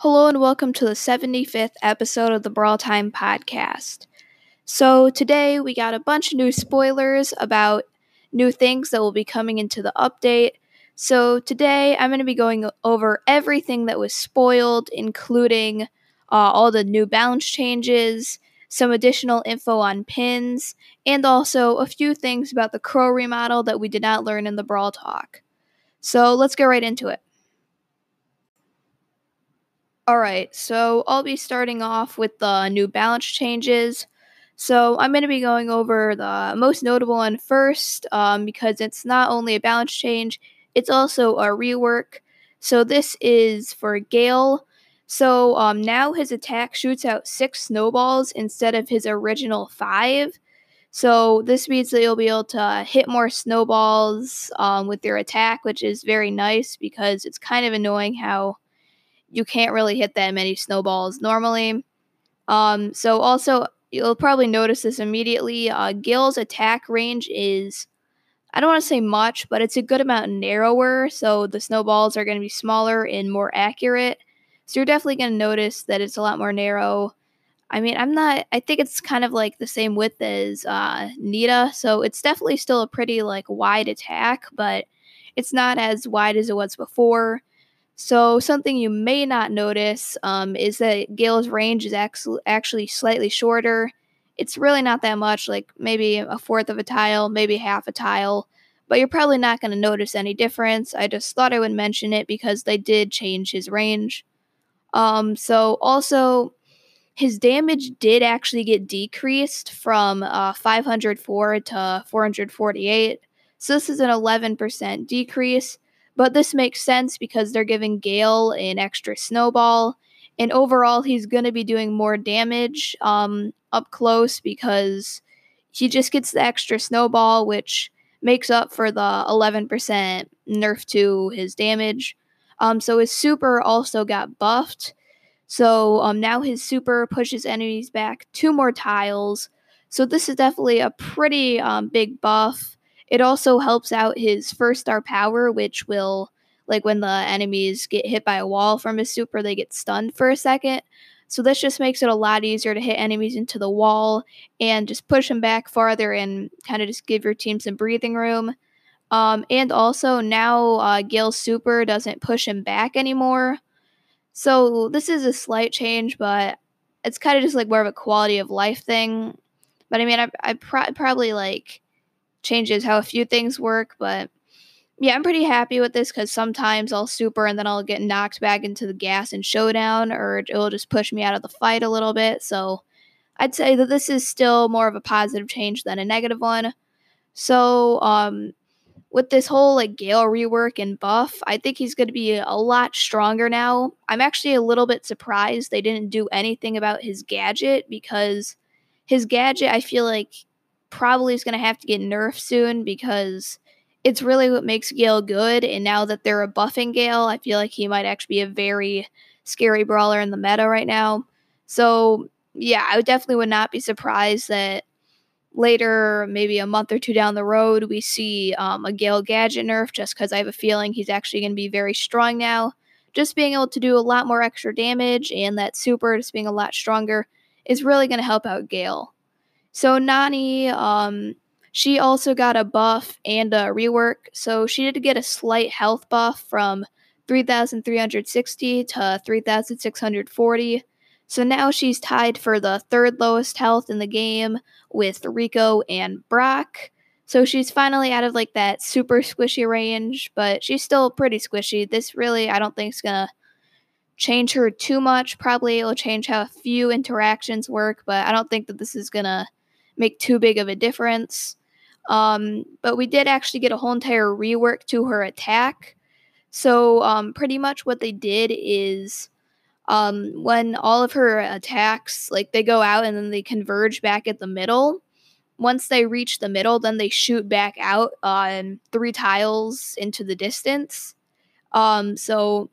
Hello and welcome to the 75th episode of the Brawl Time podcast. So, today we got a bunch of new spoilers about new things that will be coming into the update. So, today I'm going to be going over everything that was spoiled, including uh, all the new balance changes, some additional info on pins, and also a few things about the Crow remodel that we did not learn in the Brawl Talk. So, let's get right into it. Alright, so I'll be starting off with the new balance changes. So I'm going to be going over the most notable one first um, because it's not only a balance change, it's also a rework. So this is for Gale. So um, now his attack shoots out six snowballs instead of his original five. So this means that you'll be able to hit more snowballs um, with your attack, which is very nice because it's kind of annoying how you can't really hit that many snowballs normally. Um, so also you'll probably notice this immediately. Uh, Gale's attack range is I don't want to say much, but it's a good amount narrower, so the snowballs are going to be smaller and more accurate. So you're definitely going to notice that it's a lot more narrow. I mean, I'm not. I think it's kind of like the same width as uh, Nita, so it's definitely still a pretty like wide attack, but it's not as wide as it was before. So, something you may not notice um, is that Gale's range is actually slightly shorter. It's really not that much, like maybe a fourth of a tile, maybe half a tile, but you're probably not going to notice any difference. I just thought I would mention it because they did change his range. Um, so, also, his damage did actually get decreased from uh, 504 to 448. So, this is an 11% decrease but this makes sense because they're giving Gale an extra snowball, and overall, he's going to be doing more damage um, up close because he just gets the extra snowball, which makes up for the 11% nerf to his damage. Um, so his super also got buffed. So um, now his super pushes enemies back two more tiles. So this is definitely a pretty um, big buff. It also helps out his first star power, which will, like, when the enemies get hit by a wall from his super, they get stunned for a second. So this just makes it a lot easier to hit enemies into the wall and just push them back farther and kind of just give your team some breathing room. Um, and also now uh, Gale's super doesn't push him back anymore. So this is a slight change, but it's kind of just like more of a quality of life thing. But I mean, I, I pro- probably like changes how a few things work, but yeah, I'm pretty happy with this because sometimes I'll super and then I'll get knocked back into the gas and showdown, or it'll just push me out of the fight a little bit. So I'd say that this is still more of a positive change than a negative one. So, um, with this whole like Gale rework and buff, I think he's going to be a lot stronger now. I'm actually a little bit surprised they didn't do anything about his gadget because his gadget, I feel like probably is going to have to get nerfed soon because it's really what makes Gale good. And now that they're buffing Gale, I feel like he might actually be a very scary brawler in the meta right now. So, yeah, I definitely would not be surprised that later, maybe a month or two down the road, we see um, a Gale gadget nerf just because I have a feeling he's actually going to be very strong now. Just being able to do a lot more extra damage and that super just being a lot stronger is really going to help out Gale. So Nani, um, she also got a buff and a rework. So she did get a slight health buff from 3,360 to 3,640. So now she's tied for the third lowest health in the game with Rico and Brock. So she's finally out of like that super squishy range, but she's still pretty squishy. This really, I don't think is gonna change her too much. Probably it'll change how a few interactions work, but I don't think that this is gonna make too big of a difference. Um, but we did actually get a whole entire rework to her attack. So, um, pretty much what they did is um, when all of her attacks, like they go out and then they converge back at the middle. Once they reach the middle, then they shoot back out on three tiles into the distance. Um, so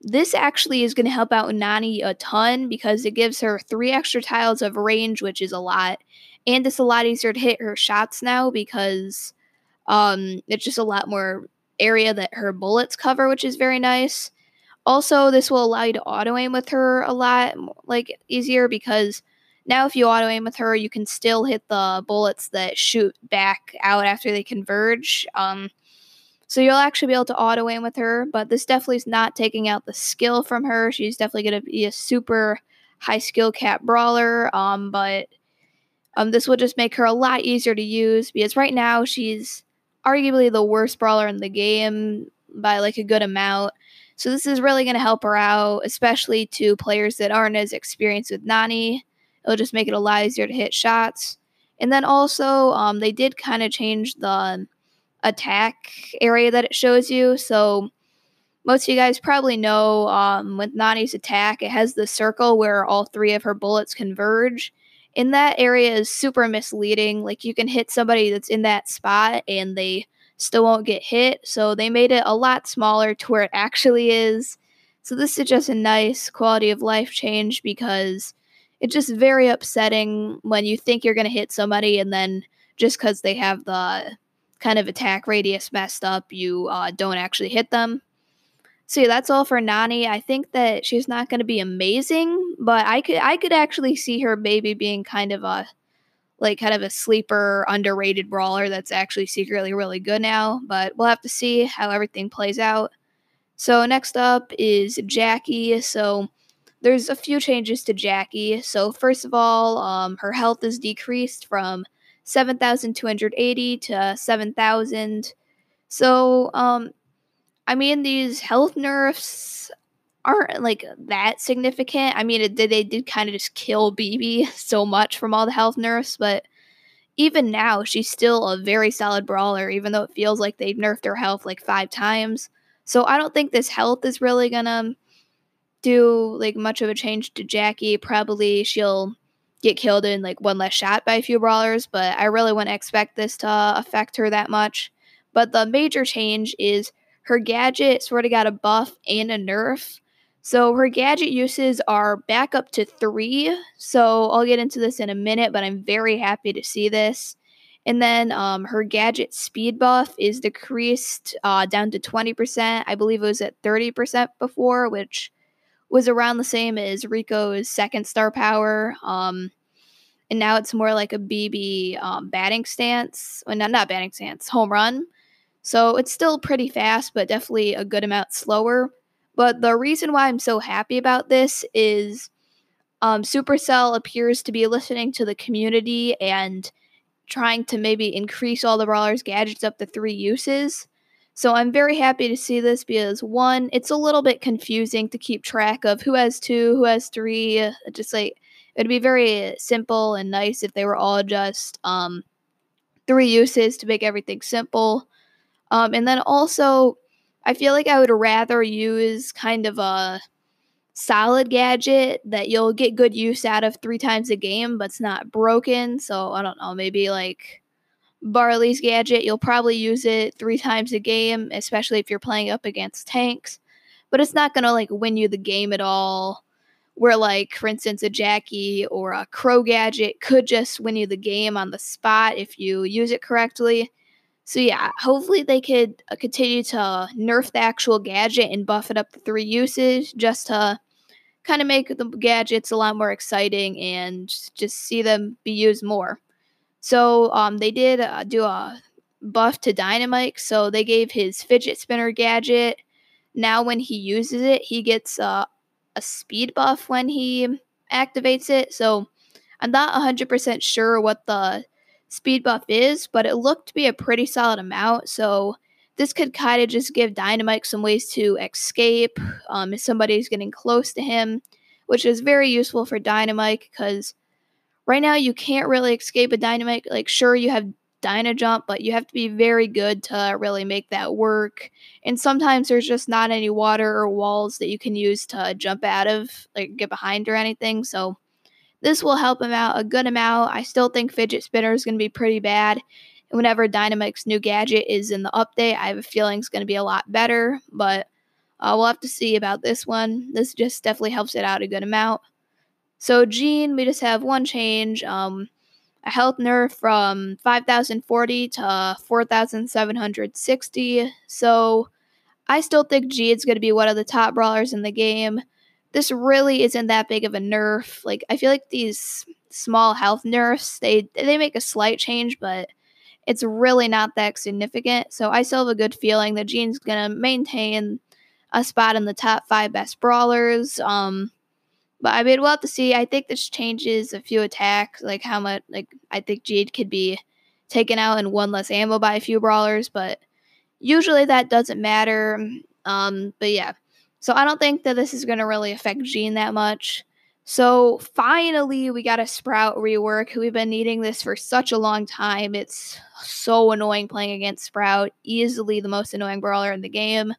this actually is going to help out Nani a ton because it gives her three extra tiles of range, which is a lot and it's a lot easier to hit her shots now because um, it's just a lot more area that her bullets cover, which is very nice. Also, this will allow you to auto aim with her a lot like easier because now if you auto aim with her, you can still hit the bullets that shoot back out after they converge. Um, so you'll actually be able to auto aim with her, but this definitely is not taking out the skill from her. She's definitely going to be a super high skill cat brawler. Um, but um, this will just make her a lot easier to use because right now she's arguably the worst brawler in the game by like a good amount. So this is really going to help her out, especially to players that aren't as experienced with Nani. It'll just make it a lot easier to hit shots. And then also, um, they did kind of change the attack area that it shows you. So most of you guys probably know um, with Nani's attack, it has the circle where all three of her bullets converge. And that area is super misleading. Like you can hit somebody that's in that spot and they still won't get hit. So they made it a lot smaller to where it actually is. So this is just a nice quality of life change because it's just very upsetting when you think you're going to hit somebody and then just because they have the kind of attack radius messed up, you uh, don't actually hit them. So yeah, that's all for Nani. I think that she's not going to be amazing, but I could I could actually see her maybe being kind of a like kind of a sleeper underrated brawler that's actually secretly really good now, but we'll have to see how everything plays out. So next up is Jackie. So there's a few changes to Jackie. So first of all, um, her health is decreased from 7,280 to 7,000. So um, I mean, these health nerfs aren't like that significant. I mean, it they did kind of just kill BB so much from all the health nerfs, but even now she's still a very solid brawler, even though it feels like they've nerfed her health like five times. So I don't think this health is really gonna do like much of a change to Jackie. Probably she'll get killed in like one less shot by a few brawlers, but I really wouldn't expect this to affect her that much. But the major change is her gadget sort of got a buff and a nerf. So her gadget uses are back up to three. So I'll get into this in a minute, but I'm very happy to see this. And then um, her gadget speed buff is decreased uh, down to 20%. I believe it was at 30% before, which was around the same as Rico's second star power. Um, and now it's more like a BB um, batting stance. Well, not, not batting stance, home run. So it's still pretty fast, but definitely a good amount slower. But the reason why I'm so happy about this is um, Supercell appears to be listening to the community and trying to maybe increase all the brawlers' gadgets up to three uses. So I'm very happy to see this because one, it's a little bit confusing to keep track of who has two, who has three. Just like it'd be very simple and nice if they were all just um, three uses to make everything simple. Um, and then also, I feel like I would rather use kind of a solid gadget that you'll get good use out of three times a game, but it's not broken. So I don't know, maybe like Barley's gadget, you'll probably use it three times a game, especially if you're playing up against tanks. But it's not gonna like win you the game at all. Where like, for instance, a Jackie or a Crow gadget could just win you the game on the spot if you use it correctly. So yeah, hopefully they could uh, continue to nerf the actual gadget and buff it up to three uses just to kind of make the gadgets a lot more exciting and just see them be used more. So um, they did uh, do a buff to Dynamike, so they gave his fidget spinner gadget. Now when he uses it, he gets uh, a speed buff when he activates it. So I'm not 100% sure what the speed buff is, but it looked to be a pretty solid amount. So this could kind of just give Dynamike some ways to escape um, if somebody's getting close to him, which is very useful for Dynamike because right now you can't really escape a Dynamike. Like, sure, you have Dyna Jump, but you have to be very good to really make that work. And sometimes there's just not any water or walls that you can use to jump out of, like get behind or anything. So this will help him out a good amount. I still think Fidget Spinner is going to be pretty bad. Whenever Dynamike's new gadget is in the update, I have a feeling it's going to be a lot better. But uh, we'll have to see about this one. This just definitely helps it out a good amount. So Gene, we just have one change. Um, a health nerf from 5,040 to 4,760. So I still think Gene's going to be one of the top brawlers in the game. This really isn't that big of a nerf. Like I feel like these small health nerfs, they they make a slight change, but it's really not that significant. So I still have a good feeling that Gene's to maintain a spot in the top 5 best brawlers. Um but I mean, we'll have to see. I think this changes a few attacks, like how much, like I think Gene could be taken out and one less ammo by a few brawlers, but usually that doesn't matter. Um, but yeah, so I don't think that this is going to really affect Gene that much. So finally, we got a Sprout rework. We've been needing this for such a long time. It's so annoying playing against Sprout, easily the most annoying brawler in the game.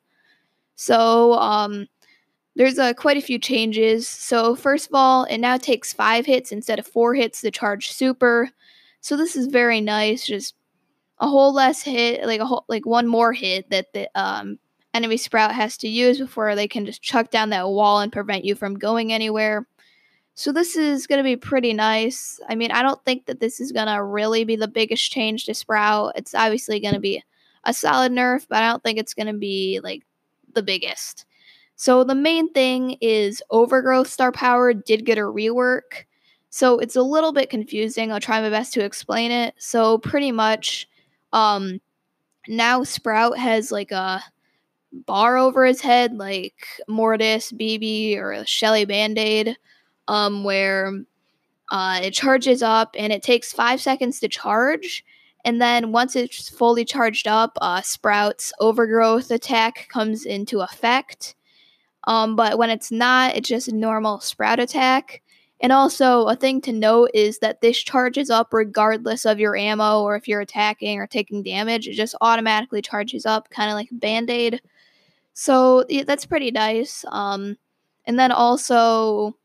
So, um, there's uh, quite a few changes. So, first of all, it now takes five hits instead of four hits to charge super. So, this is very nice. Just a whole less hit, like a whole, like one more hit that the um, enemy sprout has to use before they can just chuck down that wall and prevent you from going anywhere. So this is going to be pretty nice. I mean, I don't think that this is going to really be the biggest change to Sprout. It's obviously going to be a solid nerf, but I don't think it's going to be like the biggest. So the main thing is Overgrowth Star Power did get a rework. So it's a little bit confusing. I'll try my best to explain it. So pretty much um now Sprout has like a bar over his head like Mortis, BB, or Shelly Band-Aid um where uh, it charges up and it takes five seconds to charge. And then once it's fully charged up, uh, Sprout's overgrowth attack comes into effect. Um, but when it's not, it's just a normal sprout attack. And also, a thing to note is that this charges up regardless of your ammo or if you're attacking or taking damage. It just automatically charges up, kind of like a band aid. So yeah, that's pretty nice. Um, and then also,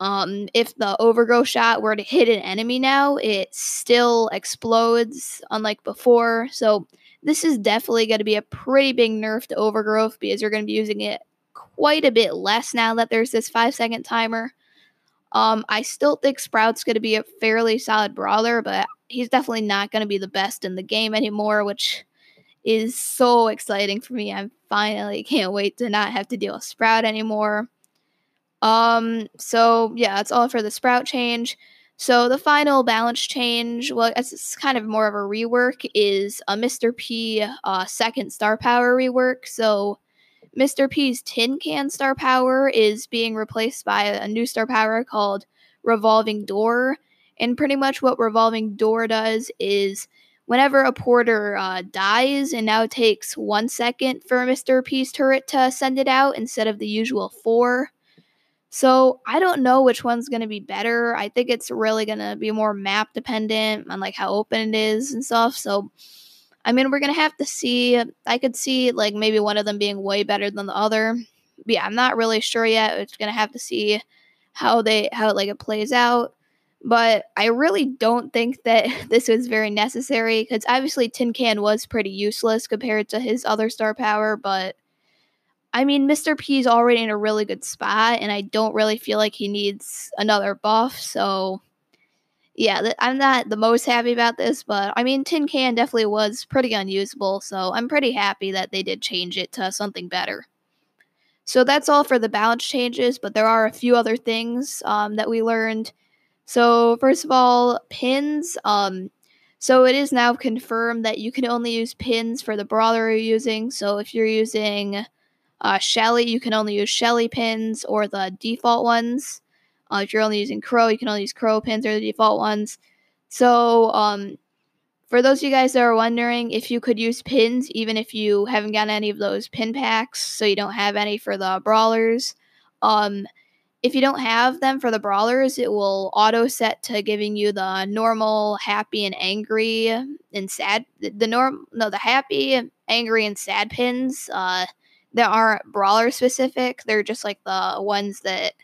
um, if the overgrowth shot were to hit an enemy now, it still explodes, unlike before. So this is definitely going to be a pretty big nerf to overgrowth because you're going to be using it quite a bit less now that there's this five second timer. Um, I still think Sprout's going to be a fairly solid brawler, but he's definitely not going to be the best in the game anymore, which is so exciting for me. I finally can't wait to not have to deal with Sprout anymore. Um, so yeah, that's all for the Sprout change. So the final balance change, well, it's kind of more of a rework, is a Mr. P uh, second star power rework. So Mr. P's tin can star power is being replaced by a new star power called Revolving Door. And pretty much what Revolving Door does is whenever a porter uh, dies, and now it takes one second for Mr. P's turret to send it out instead of the usual four. So I don't know which one's going to be better. I think it's really going to be more map dependent on like how open it is and stuff. So I mean, we're gonna have to see. I could see like maybe one of them being way better than the other. But yeah, I'm not really sure yet. It's gonna have to see how they how like it plays out. But I really don't think that this was very necessary because obviously Tin Can was pretty useless compared to his other star power. But I mean, Mr. P is already in a really good spot, and I don't really feel like he needs another buff. So yeah, th- I'm not the most happy about this, but I mean, Tin Can definitely was pretty unusable, so I'm pretty happy that they did change it to something better. So that's all for the balance changes, but there are a few other things um, that we learned. So first of all, pins. Um, so it is now confirmed that you can only use pins for the brawler you're using. So if you're using uh, Shelly, you can only use Shelly pins or the default ones. Uh, if you're only using Crow, you can only use Crow pins or the default ones. So, um, for those of you guys that are wondering if you could use pins, even if you haven't gotten any of those pin packs, so you don't have any for the brawlers, um, if you don't have them for the brawlers, it will auto set to giving you the normal, happy, and angry and sad. The norm, no, the happy, angry, and sad pins. Uh, that aren't brawler specific. They're just like the ones that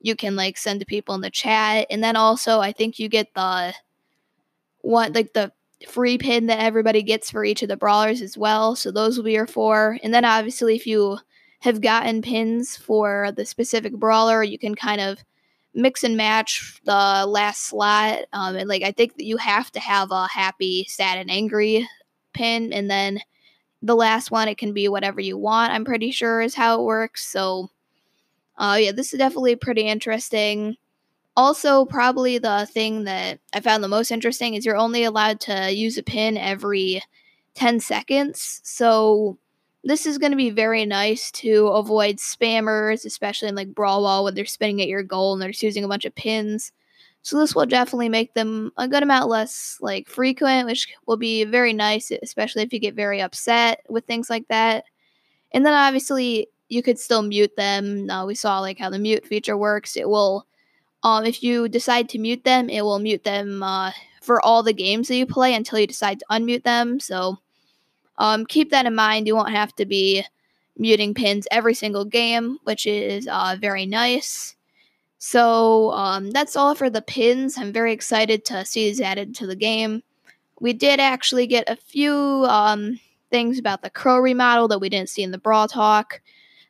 you can like send to people in the chat and then also i think you get the one like the free pin that everybody gets for each of the brawlers as well so those will be your four and then obviously if you have gotten pins for the specific brawler you can kind of mix and match the last slot um, and like i think that you have to have a happy sad and angry pin and then the last one, it can be whatever you want. I'm pretty sure is how it works. So, uh, yeah, this is definitely pretty interesting. Also, probably the thing that I found the most interesting is you're only allowed to use a pin every 10 seconds. So, this is going to be very nice to avoid spammers, especially in like Brawl Ball when they're spinning at your goal and they're just using a bunch of pins. So this will definitely make them a good amount less like frequent, which will be very nice, especially if you get very upset with things like that. And then obviously you could still mute them. Uh, we saw like how the mute feature works. It will, um, if you decide to mute them, it will mute them uh, for all the games that you play until you decide to unmute them. So um, keep that in mind. You won't have to be muting pins every single game, which is uh, very nice. So um, that's all for the pins. I'm very excited to see these added to the game. We did actually get a few um, things about the Crow remodel that we didn't see in the Brawl Talk.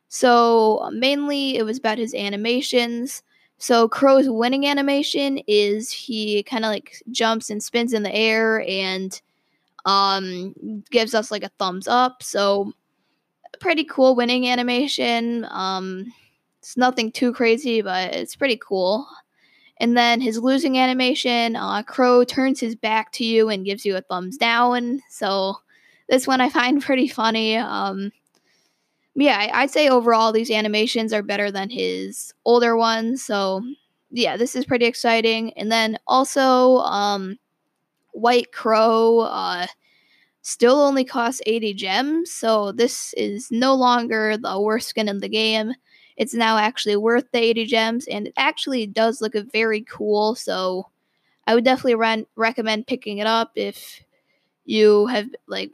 So mainly it was about his animations. So Crow's winning animation is he kind of like jumps and spins in the air and um, gives us like a thumbs up. So pretty cool winning animation. Um, it's nothing too crazy, but it's pretty cool. And then his losing animation, uh, Crow turns his back to you and gives you a thumbs down. So this one I find pretty funny. Um, yeah, I'd say overall these animations are better than his older ones. So yeah, this is pretty exciting. And then also, um, White Crow uh, still only costs 80 gems. So this is no longer the worst skin in the game. It's now actually worth the 80 gems and it actually does look very cool so i would definitely re- recommend picking it up if you have like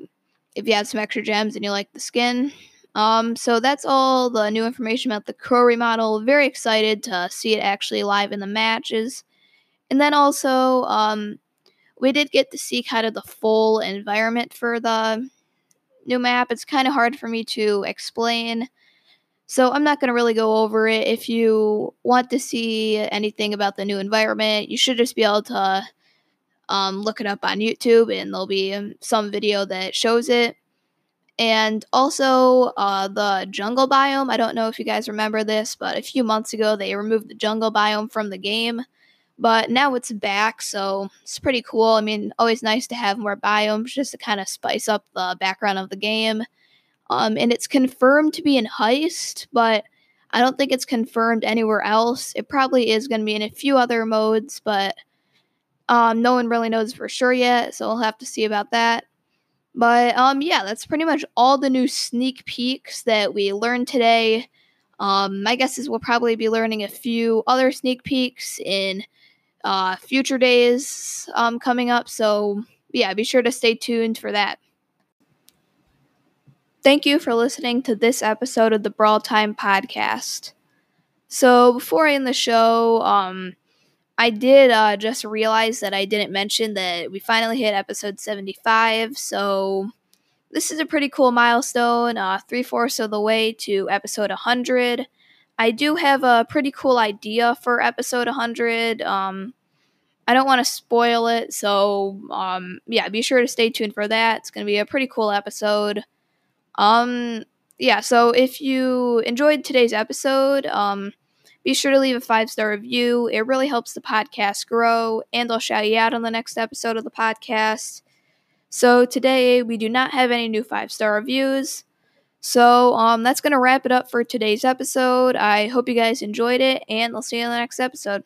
if you have some extra gems and you like the skin. Um so that's all the new information about the crow remodel. Very excited to see it actually live in the matches. And then also um we did get to see kind of the full environment for the new map it's kind of hard for me to explain so I'm not going to really go over it. If you want to see anything about the new environment, you should just be able to um, look it up on YouTube, and there'll be um, some video that shows it. And also uh, the jungle biome. I don't know if you guys remember this, but a few months ago they removed the jungle biome from the game. But now it's back, so it's pretty cool. I mean, always nice to have more biomes just to kind of spice up the background of the game. Um, and it's confirmed to be in Heist, but I don't think it's confirmed anywhere else. It probably is going to be in a few other modes, but um, no one really knows for sure yet, so we'll have to see about that. But um, yeah, that's pretty much all the new sneak peeks that we learned today. Um, my guess is we'll probably be learning a few other sneak peeks in uh, future days um, coming up. So yeah, be sure to stay tuned for that. Thank you for listening to this episode of the Brawl Time podcast. So before I end the show, um, I did uh, just realize that I didn't mention that we finally hit episode 75. So this is a pretty cool milestone, uh, three fourths of the way to episode 100. I do have a pretty cool idea for episode 100. Um, I don't want to spoil it, so um, yeah, be sure to stay tuned for that. It's going to be a pretty cool episode. Um, yeah, so if you enjoyed today's episode, um, be sure to leave a five star review. It really helps the podcast grow, and I'll shout you out on the next episode of the podcast. So today we do not have any new five star reviews. So um, that's gonna wrap it up for today's episode. I hope you guys enjoyed it, and I'll see you in the next episode.